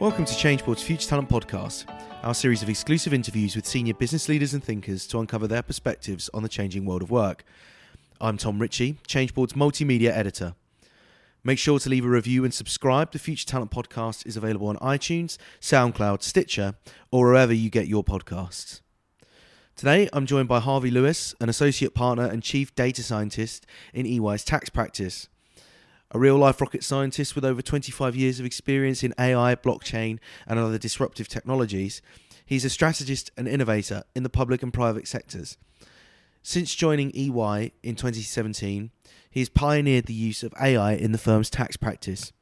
Welcome to Changeboard's Future Talent Podcast, our series of exclusive interviews with senior business leaders and thinkers to uncover their perspectives on the changing world of work. I'm Tom Ritchie, Changeboard's multimedia editor. Make sure to leave a review and subscribe. The Future Talent Podcast is available on iTunes, SoundCloud, Stitcher, or wherever you get your podcasts. Today, I'm joined by Harvey Lewis, an associate partner and chief data scientist in EY's tax practice. A real life rocket scientist with over 25 years of experience in AI, blockchain, and other disruptive technologies, he's a strategist and innovator in the public and private sectors. Since joining EY in 2017, he has pioneered the use of AI in the firm's tax practice.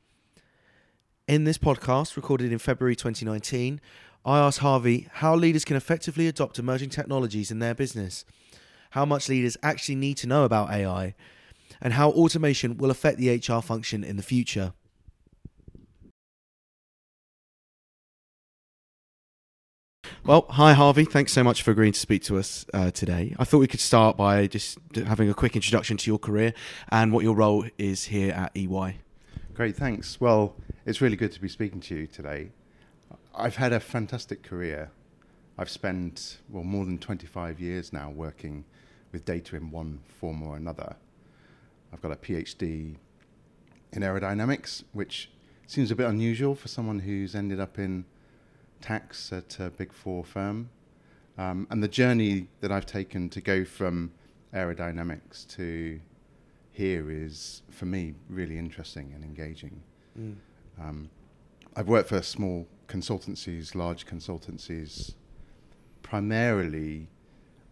In this podcast, recorded in February 2019, I asked Harvey how leaders can effectively adopt emerging technologies in their business, how much leaders actually need to know about AI, and how automation will affect the HR function in the future. Well, hi Harvey. Thanks so much for agreeing to speak to us uh, today. I thought we could start by just having a quick introduction to your career and what your role is here at EY. Great, thanks. Well, it's really good to be speaking to you today. I've had a fantastic career. I've spent well more than 25 years now working with data in one form or another. I've got a PhD in aerodynamics, which seems a bit unusual for someone who's ended up in tax at a big four firm. Um, and the journey that I've taken to go from aerodynamics to here is, for me, really interesting and engaging. Mm. Um, I've worked for small consultancies, large consultancies, primarily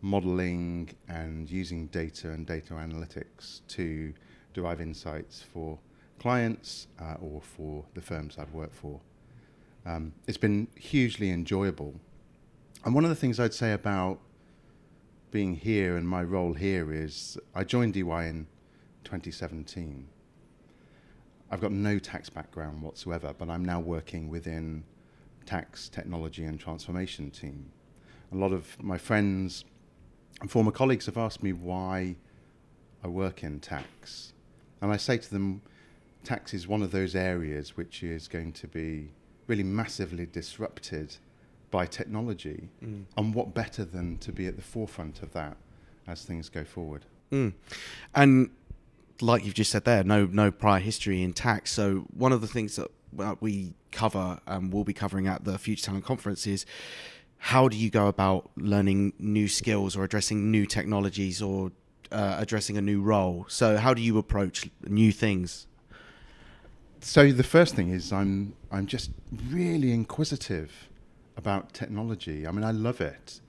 modeling and using data and data analytics to derive insights for clients uh, or for the firms I've worked for. Um, it's been hugely enjoyable. And one of the things I'd say about being here and my role here is I joined EY in 2017. I've got no tax background whatsoever, but I'm now working within tax technology and transformation team. A lot of my friends former colleagues have asked me why I work in tax. And I say to them, tax is one of those areas which is going to be really massively disrupted by technology. Mm. And what better than to be at the forefront of that as things go forward? Mm. And like you've just said there, no no prior history in tax. So one of the things that we cover and we'll be covering at the Future Talent Conference is how do you go about learning new skills or addressing new technologies or uh, addressing a new role? So how do you approach new things? So the first thing is I'm I'm just really inquisitive about technology. I mean I love it.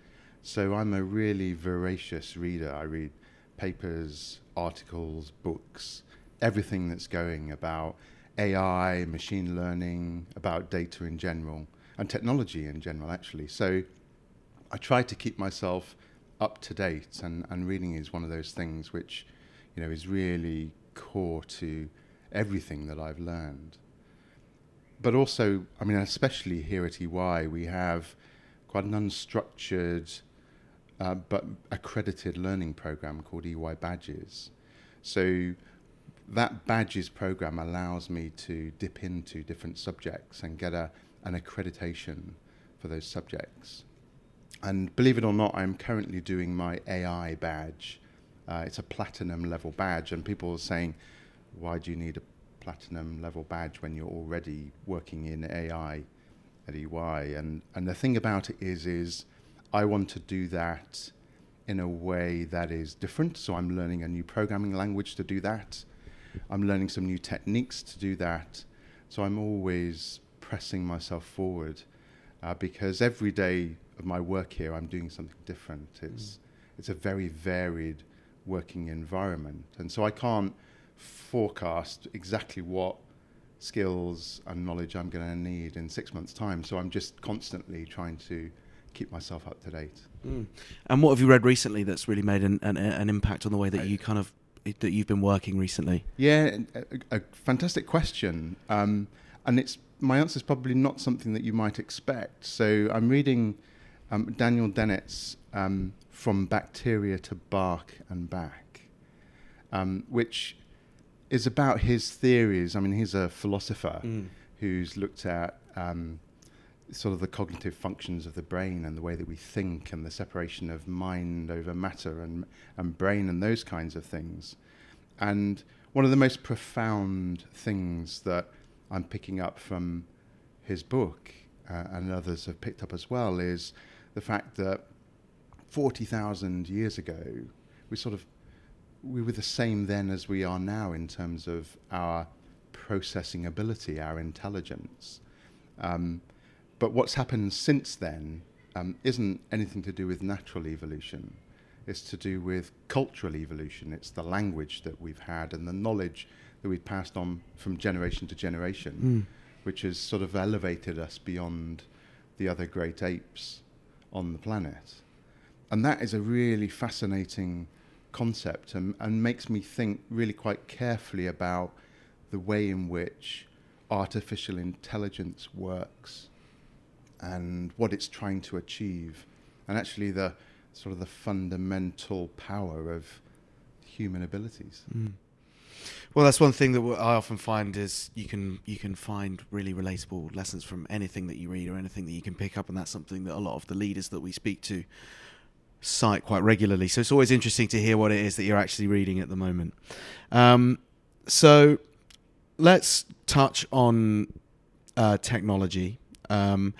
So I'm a really voracious reader. I read papers, articles, books, everything that's going about AI, machine learning, about data in general and technology in general, actually. So I try to keep myself up to date, and, and reading is one of those things which, you know, is really core to everything that I've learned. But also, I mean, especially here at EY, we have quite an unstructured uh, but accredited learning program called EY Badges. So that Badges program allows me to dip into different subjects and get a an accreditation for those subjects. And believe it or not, I'm currently doing my AI badge. Uh, it's a platinum level badge, and people are saying, why do you need a platinum level badge when you're already working in AI at EY? And, and the thing about it is, is I want to do that in a way that is different. So I'm learning a new programming language to do that. I'm learning some new techniques to do that. So I'm always pressing myself forward uh, because every day of my work here, I'm doing something different. It's mm. it's a very varied working environment, and so I can't forecast exactly what skills and knowledge I'm going to need in six months' time. So I'm just constantly trying to keep myself up to date. Mm. And what have you read recently that's really made an, an, an impact on the way that you kind of that you've been working recently? Yeah, a, a fantastic question, um, and it's my answer is probably not something that you might expect. So I'm reading um, Daniel Dennett's um, From Bacteria to Bach and Back, um, which is about his theories. I mean, he's a philosopher mm. who's looked at um, sort of the cognitive functions of the brain and the way that we think and the separation of mind over matter and, and brain and those kinds of things. And one of the most profound things that I'm picking up from his book, uh, and others have picked up as well, is the fact that 40,000 years ago, we sort of we were the same then as we are now in terms of our processing ability, our intelligence. Um, but what's happened since then um, isn't anything to do with natural evolution. It's to do with cultural evolution. It's the language that we've had and the knowledge that we've passed on from generation to generation, mm. which has sort of elevated us beyond the other great apes on the planet. And that is a really fascinating concept and, and makes me think really quite carefully about the way in which artificial intelligence works and what it's trying to achieve, and actually the sort of the fundamental power of human abilities. Mm. Well, that's one thing that I often find is you can you can find really relatable lessons from anything that you read or anything that you can pick up, and that's something that a lot of the leaders that we speak to cite quite regularly. So it's always interesting to hear what it is that you're actually reading at the moment. Um, so let's touch on uh, technology. Um,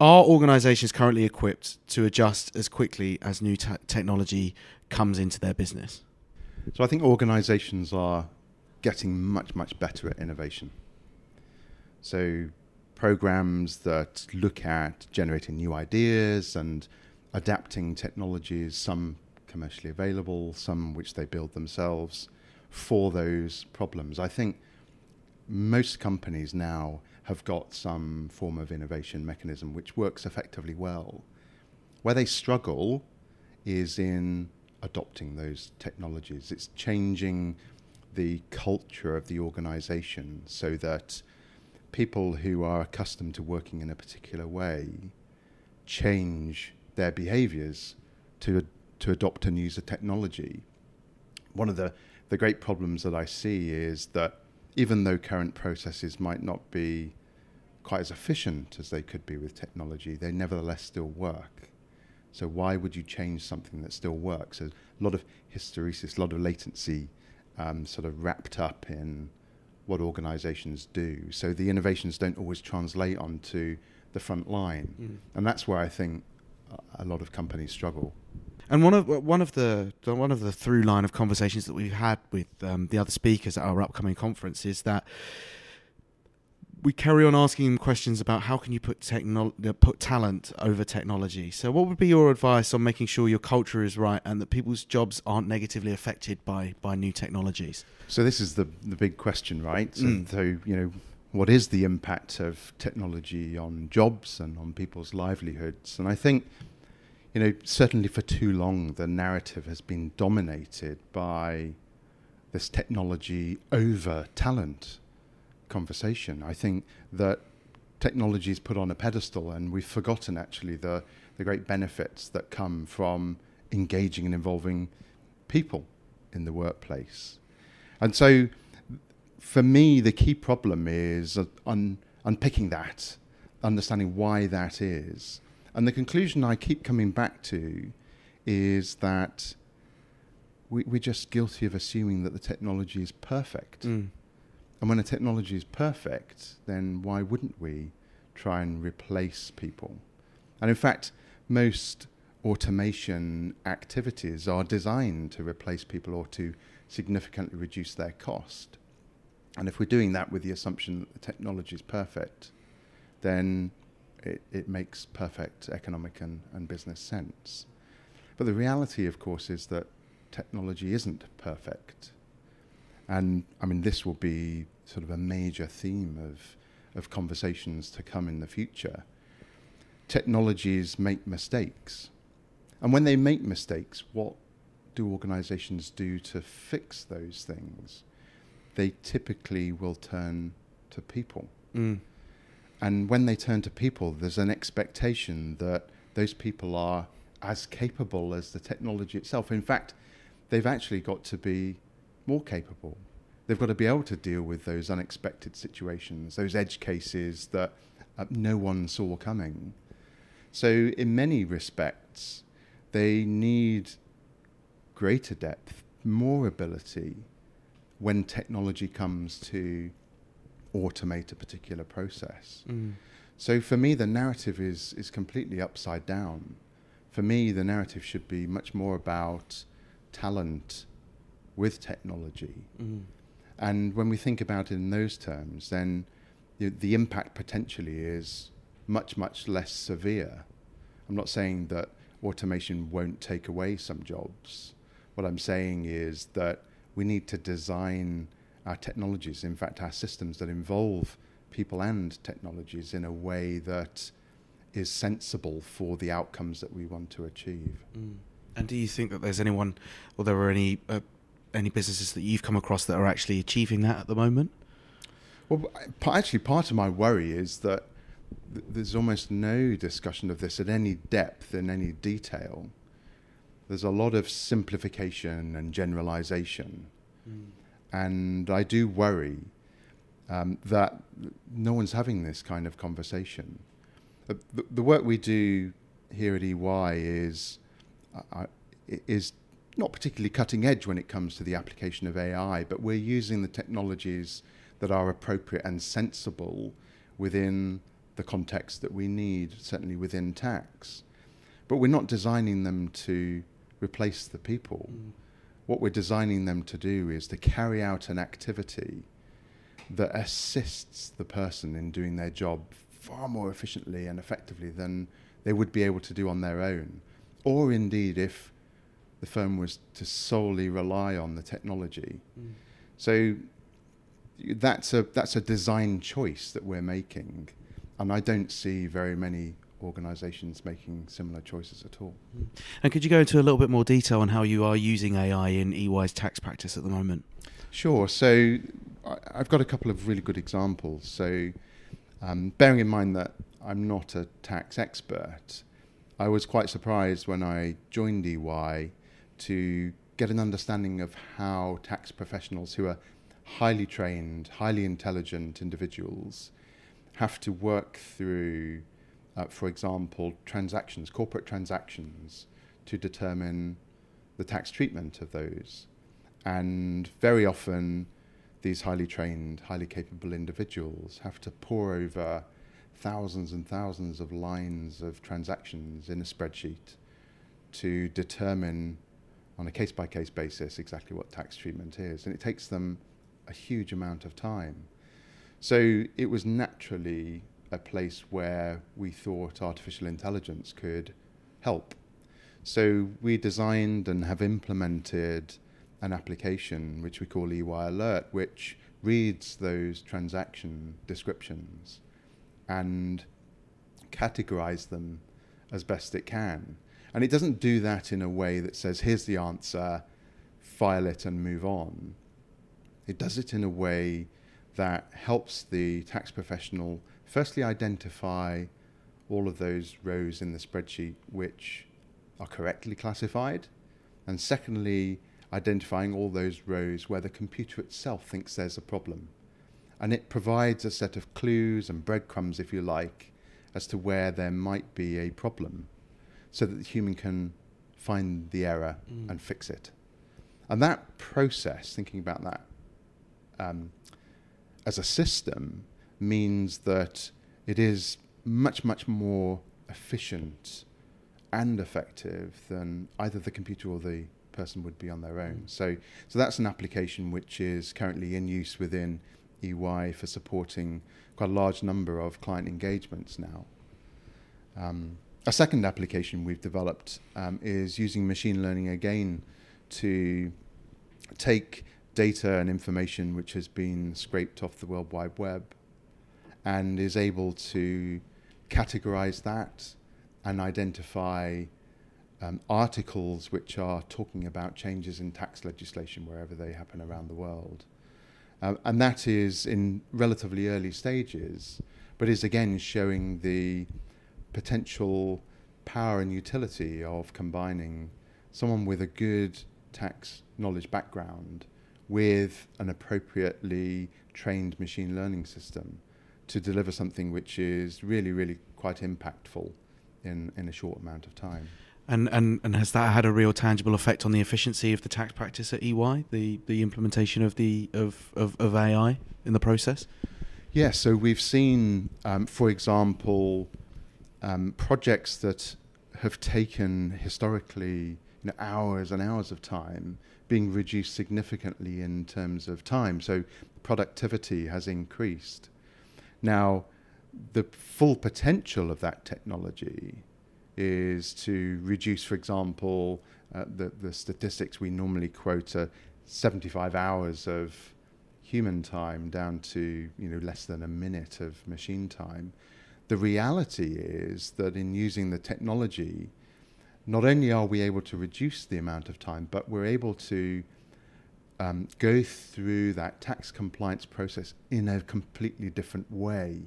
are organizations currently equipped to adjust as quickly as new te- technology comes into their business? So I think organizations are getting much, much better at innovation. So programs that look at generating new ideas and adapting technologies, some commercially available, some which they build themselves for those problems. I think most companies now have got some form of innovation mechanism which works effectively well. Where they struggle is in adopting those technologies. It's changing the culture of the organization so that people who are accustomed to working in a particular way change their behaviors to, to adopt and use a technology. One of the, the great problems that I see is that even though current processes might not be quite as efficient as they could be with technology, they nevertheless still work. So why would you change something that still works? There's a lot of hysteresis, a lot of latency um, sort of wrapped up in what organizations do. So the innovations don't always translate onto the front line. Mm. And that's where I think a lot of companies struggle. And one of one of the one of the through line of conversations that we've had with um, the other speakers at our upcoming conference is that we carry on asking questions about how can you put put talent over technology. So, what would be your advice on making sure your culture is right and that people's jobs aren't negatively affected by by new technologies? So, this is the the big question, right? Mm. So, you know, what is the impact of technology on jobs and on people's livelihoods? And I think, you know, certainly for too long, the narrative has been dominated by this technology over talent conversation. I think that technology is put on a pedestal, and we've forgotten actually the the great benefits that come from engaging and involving people in the workplace. And so, for me, the key problem is un- unpicking that, understanding why that is. And the conclusion I keep coming back to is that we, are just guilty of assuming that the technology is perfect. Mm. And when a technology is perfect, then why wouldn't we try and replace people? And in fact, most automation activities are designed to replace people or to significantly reduce their cost. And if we're doing that with the assumption that the technology is perfect, then it, it makes perfect economic and, and business sense. But the reality, of course, is that technology isn't perfect. And I mean, this will be sort of a major theme of, of conversations to come in the future. Technologies make mistakes. And when they make mistakes, what do organizations do to fix those things? They typically will turn to people. Mm. And when they turn to people, there's an expectation that those people are as capable as the technology itself. In fact, they've actually got to be more capable. They've got to be able to deal with those unexpected situations, those edge cases that uh, no one saw coming. So, in many respects, they need greater depth, more ability when technology comes to automate a particular process. Mm. So for me, the narrative is is completely upside down. For me, the narrative should be much more about talent with technology. Mm. And when we think about it in those terms, then the, the impact potentially is much, much less severe. I'm not saying that automation won't take away some jobs. What I'm saying is that we need to design our technologies, in fact, our systems that involve people and technologies in a way that is sensible for the outcomes that we want to achieve. Mm. And do you think that there's anyone, or there are any uh, any businesses that you've come across that are actually achieving that at the moment? Well, actually, part of my worry is that th- there's almost no discussion of this at any depth in any detail. There's a lot of simplification and generalization. Mm. And I do worry um, that no one's having this kind of conversation. Uh, the, the, work we do here at EY is, uh, is not particularly cutting edge when it comes to the application of AI, but we're using the technologies that are appropriate and sensible within the context that we need, certainly within tax. But we're not designing them to replace the people. Mm. What we're designing them to do is to carry out an activity that assists the person in doing their job far more efficiently and effectively than they would be able to do on their own. Or indeed, if the firm was to solely rely on the technology. Mm. So that's a that's a design choice that we're making, and I don't see very many organisations making similar choices at all. Mm. And could you go into a little bit more detail on how you are using AI in EY's tax practice at the moment? Sure. So I've got a couple of really good examples. So um, bearing in mind that I'm not a tax expert, I was quite surprised when I joined EY to get an understanding of how tax professionals who are highly trained, highly intelligent individuals have to work through, uh, for example, transactions, corporate transactions, to determine the tax treatment of those. And very often, these highly trained, highly capable individuals have to pore over thousands and thousands of lines of transactions in a spreadsheet to determine on a case by case basis exactly what tax treatment is. And it takes them a huge amount of time. So it was naturally a place where we thought artificial intelligence could help. So we designed and have implemented an application which we call EY Alert, which reads those transaction descriptions and categorize them as best it can. And it doesn't do that in a way that says, here's the answer, file it and move on. It does it in a way that helps the tax professional firstly identify all of those rows in the spreadsheet which are correctly classified, and secondly, identifying all those rows where the computer itself thinks there's a problem. And it provides a set of clues and breadcrumbs, if you like, as to where there might be a problem so that the human can find the error mm. and fix it. And that process, thinking about that um, as a system, means that it is much, much more efficient and effective than either the computer or the person would be on their own. Mm. So, so that's an application which is currently in use within EY for supporting quite a large number of client engagements now. Um, a second application we've developed um, is using machine learning again to take data and information which has been scraped off the World Wide Web and is able to categorize that and identify um, articles which are talking about changes in tax legislation wherever they happen around the world. Um, and that is in relatively early stages, but is again showing the potential power and utility of combining someone with a good tax knowledge background with an appropriately trained machine learning system to deliver something which is really, really quite impactful in, in a short amount of time. And, and and has that had a real tangible effect on the efficiency of the tax practice at EY? The the implementation of the of, of, of AI in the process. Yes, so we've seen, um, for example, um, projects that have taken historically you know, hours and hours of time being reduced significantly in terms of time. So productivity has increased. Now, the full potential of that technology is to reduce, for example, uh, the, the statistics we normally quote are 75 hours of human time down to you know less than a minute of machine time. The reality is that in using the technology, not only are we able to reduce the amount of time, but we're able to um, go through that tax compliance process in a completely different way.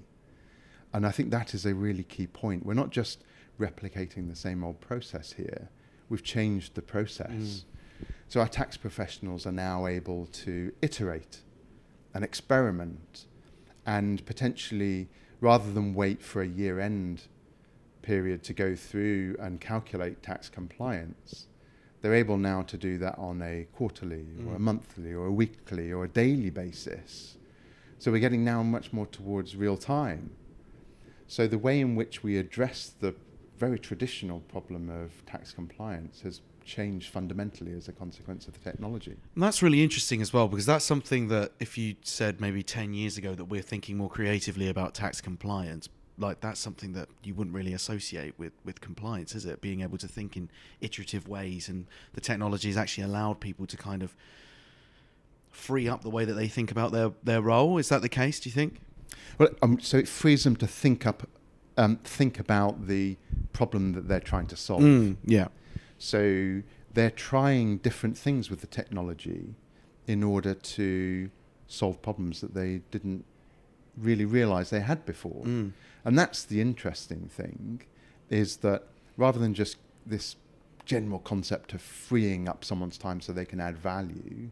And I think that is a really key point. We're not just replicating the same old process here, we've changed the process. Mm. So our tax professionals are now able to iterate and experiment and potentially, rather than wait for a year end period to go through and calculate tax compliance, they're able now to do that on a quarterly mm. or a mm. monthly or a weekly or a daily basis. So we're getting now much more towards real time. So the way in which we address the very traditional problem of tax compliance has changed fundamentally as a consequence of the technology. And that's really interesting as well because that's something that if you said maybe 10 years ago that we're thinking more creatively about tax compliance, like that's something that you wouldn't really associate with with compliance, is it? Being able to think in iterative ways, and the technology has actually allowed people to kind of free up the way that they think about their their role. Is that the case? Do you think? Well, um, so it frees them to think up, um, think about the problem that they're trying to solve. Mm, yeah. So they're trying different things with the technology in order to solve problems that they didn't really realize they had before. Mm. And that's the interesting thing is that rather than just this general concept of freeing up someone's time so they can add value,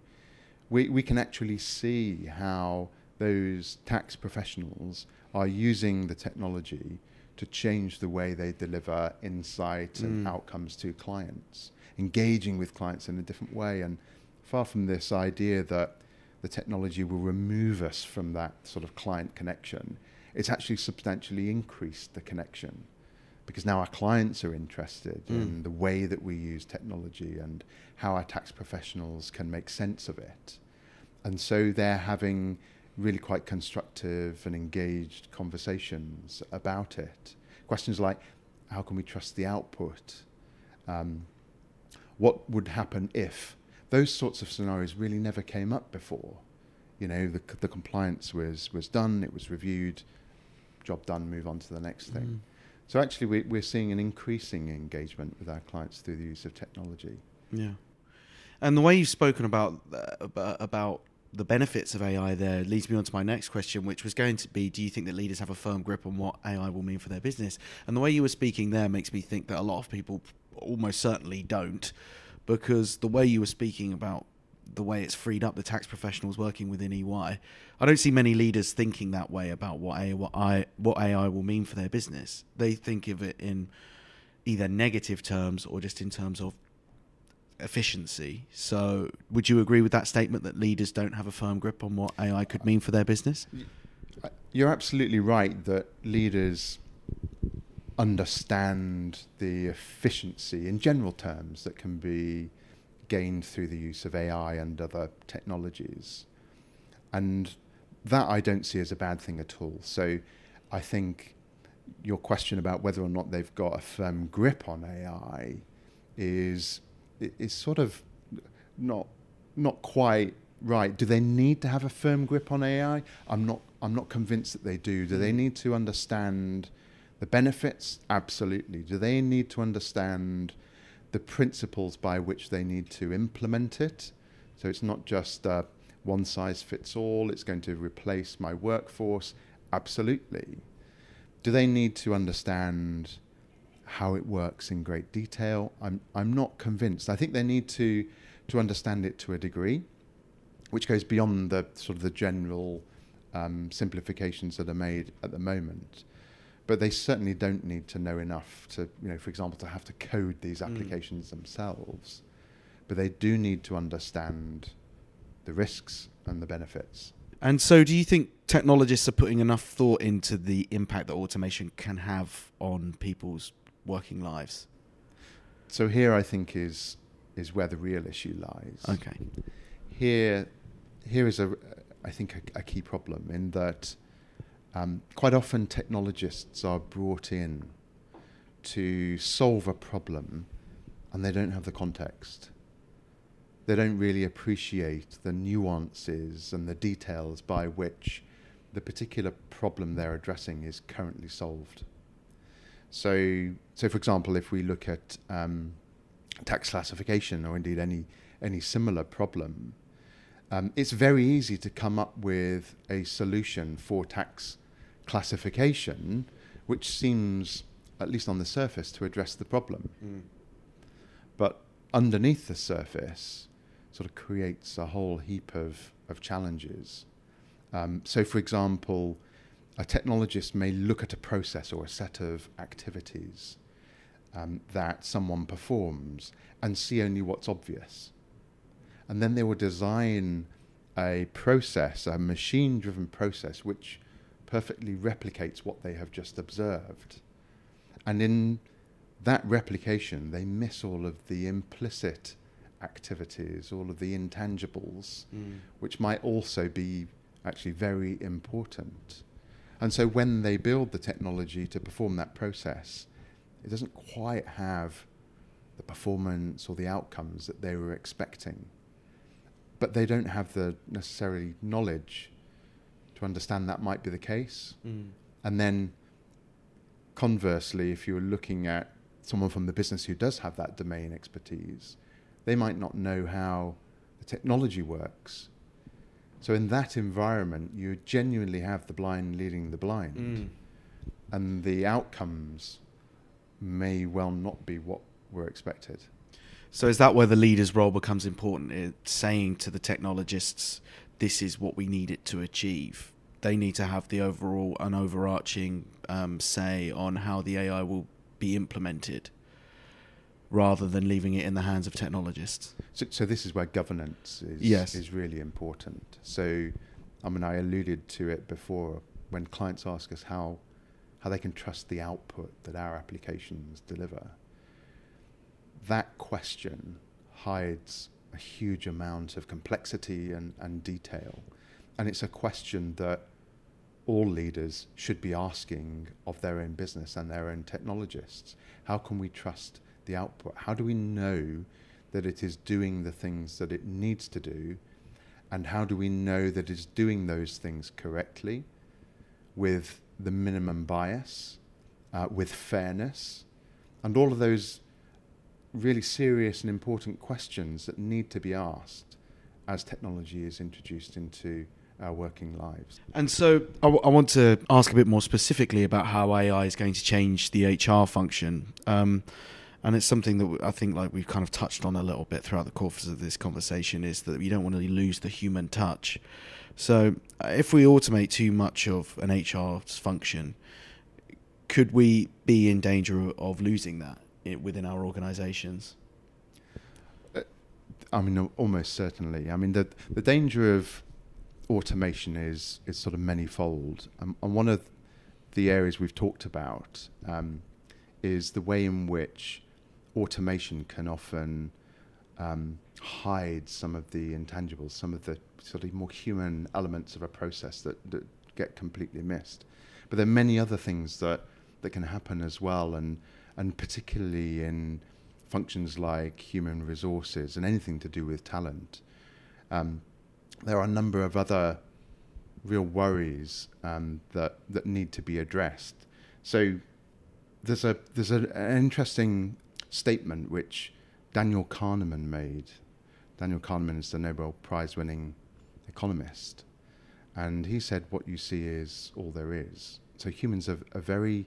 we, we can actually see how those tax professionals are using the technology to change the way they deliver insight mm. and outcomes to clients, engaging with clients in a different way. And far from this idea that the technology will remove us from that sort of client connection, it's actually substantially increased the connection because now our clients are interested mm. in the way that we use technology and how our tax professionals can make sense of it. And so they're having really quite constructive and engaged conversations about it. Questions like how can we trust the output? Um, what would happen if? Those sorts of scenarios really never came up before. You know, the, the compliance was, was done, it was reviewed, job done, move on to the next thing. Mm. So actually, we, we're seeing an increasing engagement with our clients through the use of technology. Yeah, and the way you've spoken about uh, about the benefits of AI there leads me on to my next question, which was going to be: Do you think that leaders have a firm grip on what AI will mean for their business? And the way you were speaking there makes me think that a lot of people almost certainly don't, because the way you were speaking about the way it's freed up the tax professionals working within EY. I don't see many leaders thinking that way about what AI, what, I, what AI will mean for their business. They think of it in either negative terms or just in terms of efficiency. So, would you agree with that statement that leaders don't have a firm grip on what AI could mean for their business? Uh, you're absolutely right that leaders understand the efficiency in general terms that can be gained through the use of AI and other technologies. And that I don't see as a bad thing at all. So I think your question about whether or not they've got a firm grip on AI is is sort of not not quite right. Do they need to have a firm grip on AI? I'm not I'm not convinced that they do. Do they need to understand the benefits? Absolutely. Do they need to understand the principles by which they need to implement it. So it's not just one size fits all, it's going to replace my workforce. Absolutely. Do they need to understand how it works in great detail? I'm, I'm not convinced. I think they need to, to understand it to a degree, which goes beyond the sort of the general um, simplifications that are made at the moment. But they certainly don't need to know enough to, you know, for example, to have to code these Mm. applications themselves. But they do need to understand the risks and the benefits. And so, do you think technologists are putting enough thought into the impact that automation can have on people's working lives? So here, I think is is where the real issue lies. Okay. Here, here is a, I think a, a key problem in that um, quite often technologists are brought in to solve a problem, and they don't have the context. They don't really appreciate the nuances and the details by which the particular problem they're addressing is currently solved. So, so for example, if we look at um, tax classification or indeed any any similar problem, um, it's very easy to come up with a solution for tax classification, which seems, at least on the surface, to address the problem. But underneath the surface, sort of creates a whole heap of, of challenges. Um, so, for example, a technologist may look at a process or a set of activities um, that someone performs and see only what's obvious. And then they will design a process, a machine driven process, which perfectly replicates what they have just observed. And in that replication, they miss all of the implicit activities, all of the intangibles, which might also be actually very important. And so when they build the technology to perform that process, it doesn't quite have the performance or the outcomes that they were expecting. But they don't have the necessarily knowledge to understand that might be the case. Mm. And then conversely, if you're looking at someone from the business who does have that domain expertise, they might not know how the technology works. So in that environment, you genuinely have the blind leading the blind, and the outcomes may well not be what were expected. So, is that where the leader's role becomes important? It's saying to the technologists, "This is what we need it to achieve." They need to have the overall and overarching um, say on how the AI will be implemented, rather than leaving it in the hands of technologists. So, so this is where governance is Yes. is really important. So, I mean, I alluded to it before when clients ask us how how they can trust the output that our applications deliver. That question hides a huge amount of complexity and, and detail, and it's a question that all leaders should be asking of their own business and their own technologists. How can we trust the output? How do we know that it is doing the things that it needs to do? And how do we know that it's doing those things correctly with the minimum bias, uh, with fairness, and all of those really serious and important questions that need to be asked as technology is introduced into our working lives. And so, I, w- I want to ask a bit more specifically about how AI is going to change the HR function. Um, and it's something that I think, like we've kind of touched on a little bit throughout the course of this conversation, is that you don't want to lose the human touch. So, uh, if we automate too much of an HR's function, could we be in danger of losing that within our organisations? I mean, almost certainly. I mean, the the danger of automation is is sort of manifold, um, and one of the areas we've talked about um, is the way in which automation can often um, hide some of the intangibles, some of the sort of more human elements of a process that, that get completely missed. But there are many other things that, that can happen as well, and and particularly in functions like human resources and anything to do with talent. Um, there are a number of other real worries um, that that need to be addressed. So there's a there's a, an interesting statement which Daniel Kahneman made. Daniel Kahneman is the Nobel Prize winning economist, and he said, "What you see is all there is." So humans are, are very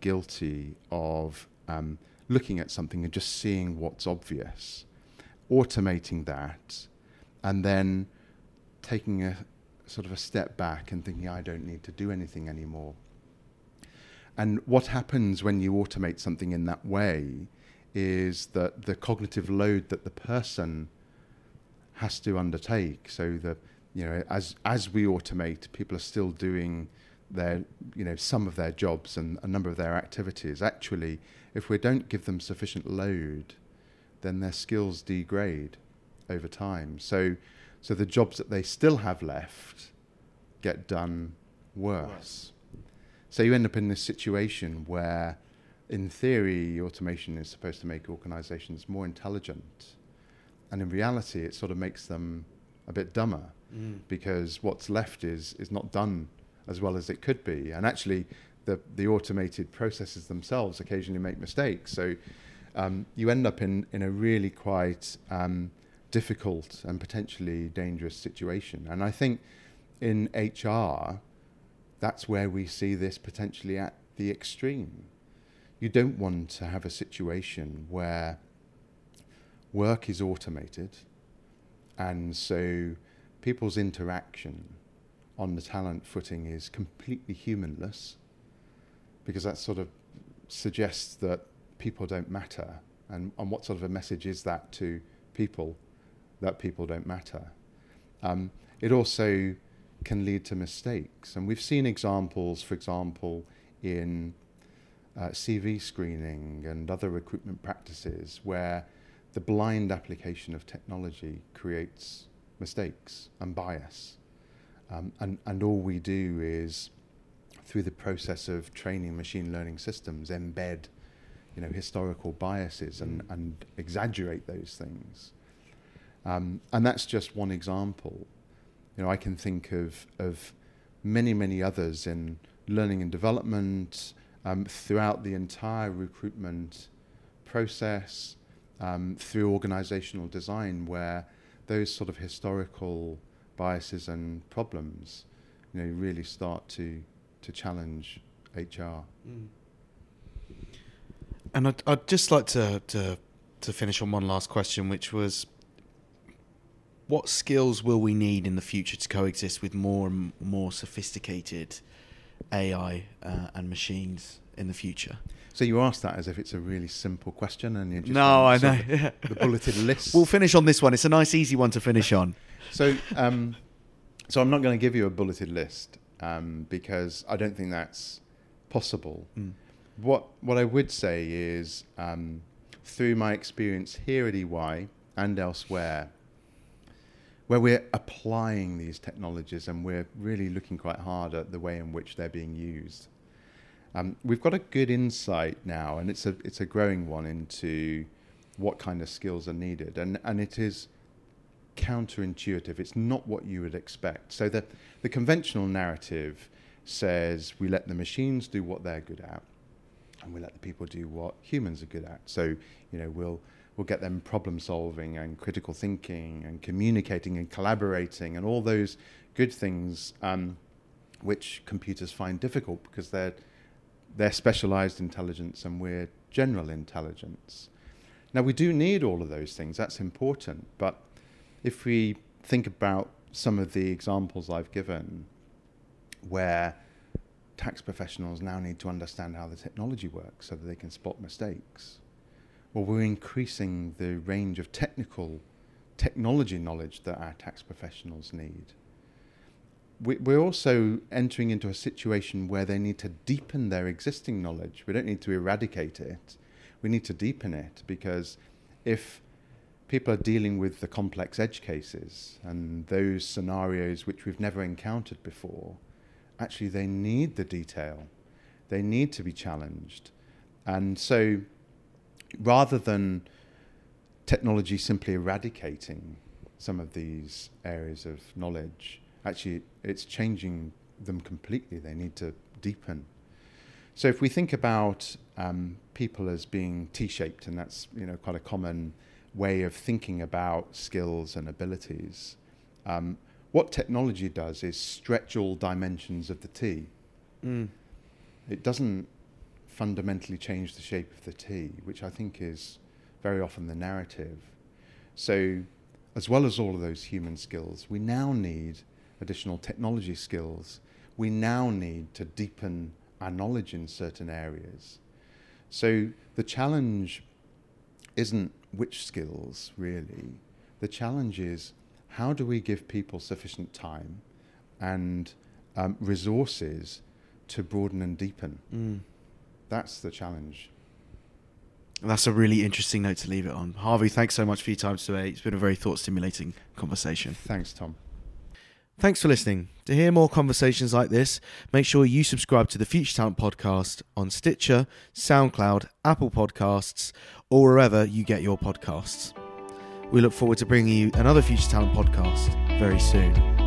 guilty of um, looking at something and just seeing what's obvious, automating that, and then taking a, sort of a step back and thinking, I don't need to do anything anymore. And what happens when you automate something in that way is that the cognitive load that the person has to undertake, so the you know, as as we automate, people are still doing their you know some of their jobs and a number of their activities. Actually, if we don't give them sufficient load, then their skills degrade over time. So so the jobs that they still have left get done worse. So you end up in this situation where, in theory, automation is supposed to make organizations more intelligent. And in reality, it sort of makes them a bit dumber mm. because what's left is, is not done as well as it could be. And actually, the, the automated processes themselves occasionally make mistakes. So um, you end up in, in a really quite um, difficult and potentially dangerous situation. And I think in HR, that's where we see this potentially at the extreme. You don't want to have a situation where work is automated and so people's interaction on the talent footing is completely humanless because that sort of suggests that people don't matter. And, and what sort of a message is that to people that people don't matter? Um, it also can lead to mistakes. And we've seen examples, for example, in uh, CV screening and other recruitment practices where the blind application of technology creates mistakes and bias. Um, and, and all we do is, through the process of training machine learning systems, embed you know, historical biases and, and exaggerate those things. Um, and that's just one example. You know, I can think of, of many, many others in learning and development um, throughout the entire recruitment process, um, through organizational design, where those sort of historical biases and problems, you know, really start to to challenge HR. Mm. And I'd, I'd just like to, to to finish on one last question, which was what skills will we need in the future to coexist with more and more sophisticated AI uh, and machines in the future? So you asked that as if it's a really simple question, and you just no, I know the, the bulleted list. We'll finish on this one. It's a nice, easy one to finish on. so, um, so I'm not going to give you a bulleted list um, because I don't think that's possible. Mm. What what I would say is, um, through my experience here at EY and elsewhere, where we're applying these technologies and we're really looking quite hard at the way in which they're being used. Um, we've got a good insight now, and it's a it's a growing one into what kind of skills are needed, and and it is counterintuitive. It's not what you would expect. So the the conventional narrative says we let the machines do what they're good at, and we let the people do what humans are good at. So you know we'll will get them problem solving and critical thinking and communicating and collaborating and all those good things um, which computers find difficult because they're they're specialized intelligence and we're general intelligence. Now we do need all of those things, that's important, but if we think about some of the examples I've given where tax professionals now need to understand how the technology works so that they can spot mistakes well, we're increasing the range of technical technology knowledge that our tax professionals need. We're also entering into a situation where they need to deepen their existing knowledge. We don't need to eradicate it, we need to deepen it because if people are dealing with the complex edge cases and those scenarios which we've never encountered before, actually they need the detail. They need to be challenged. And so rather than technology simply eradicating some of these areas of knowledge, actually it's changing them completely. They need to deepen. So if we think about um, people as being T-shaped, and that's you know quite a common way of thinking about skills and abilities, um, what technology does is stretch all dimensions of the T. Mm. It doesn't fundamentally change the shape of the T, which I think is very often the narrative. So, as well as all of those human skills, we now need additional technology skills. We now need to deepen our knowledge in certain areas. So the challenge isn't which skills really. The challenge is how do we give people sufficient time and um, resources to broaden and deepen? Mm. That's the challenge. That's a really interesting note to leave it on. Harvey, thanks so much for your time today. It's been a very thought stimulating conversation. Thanks, Tom. Thanks for listening. To hear more conversations like this, make sure you subscribe to the Future Talent podcast on Stitcher, SoundCloud, Apple Podcasts, or wherever you get your podcasts. We look forward to bringing you another Future Talent podcast very soon.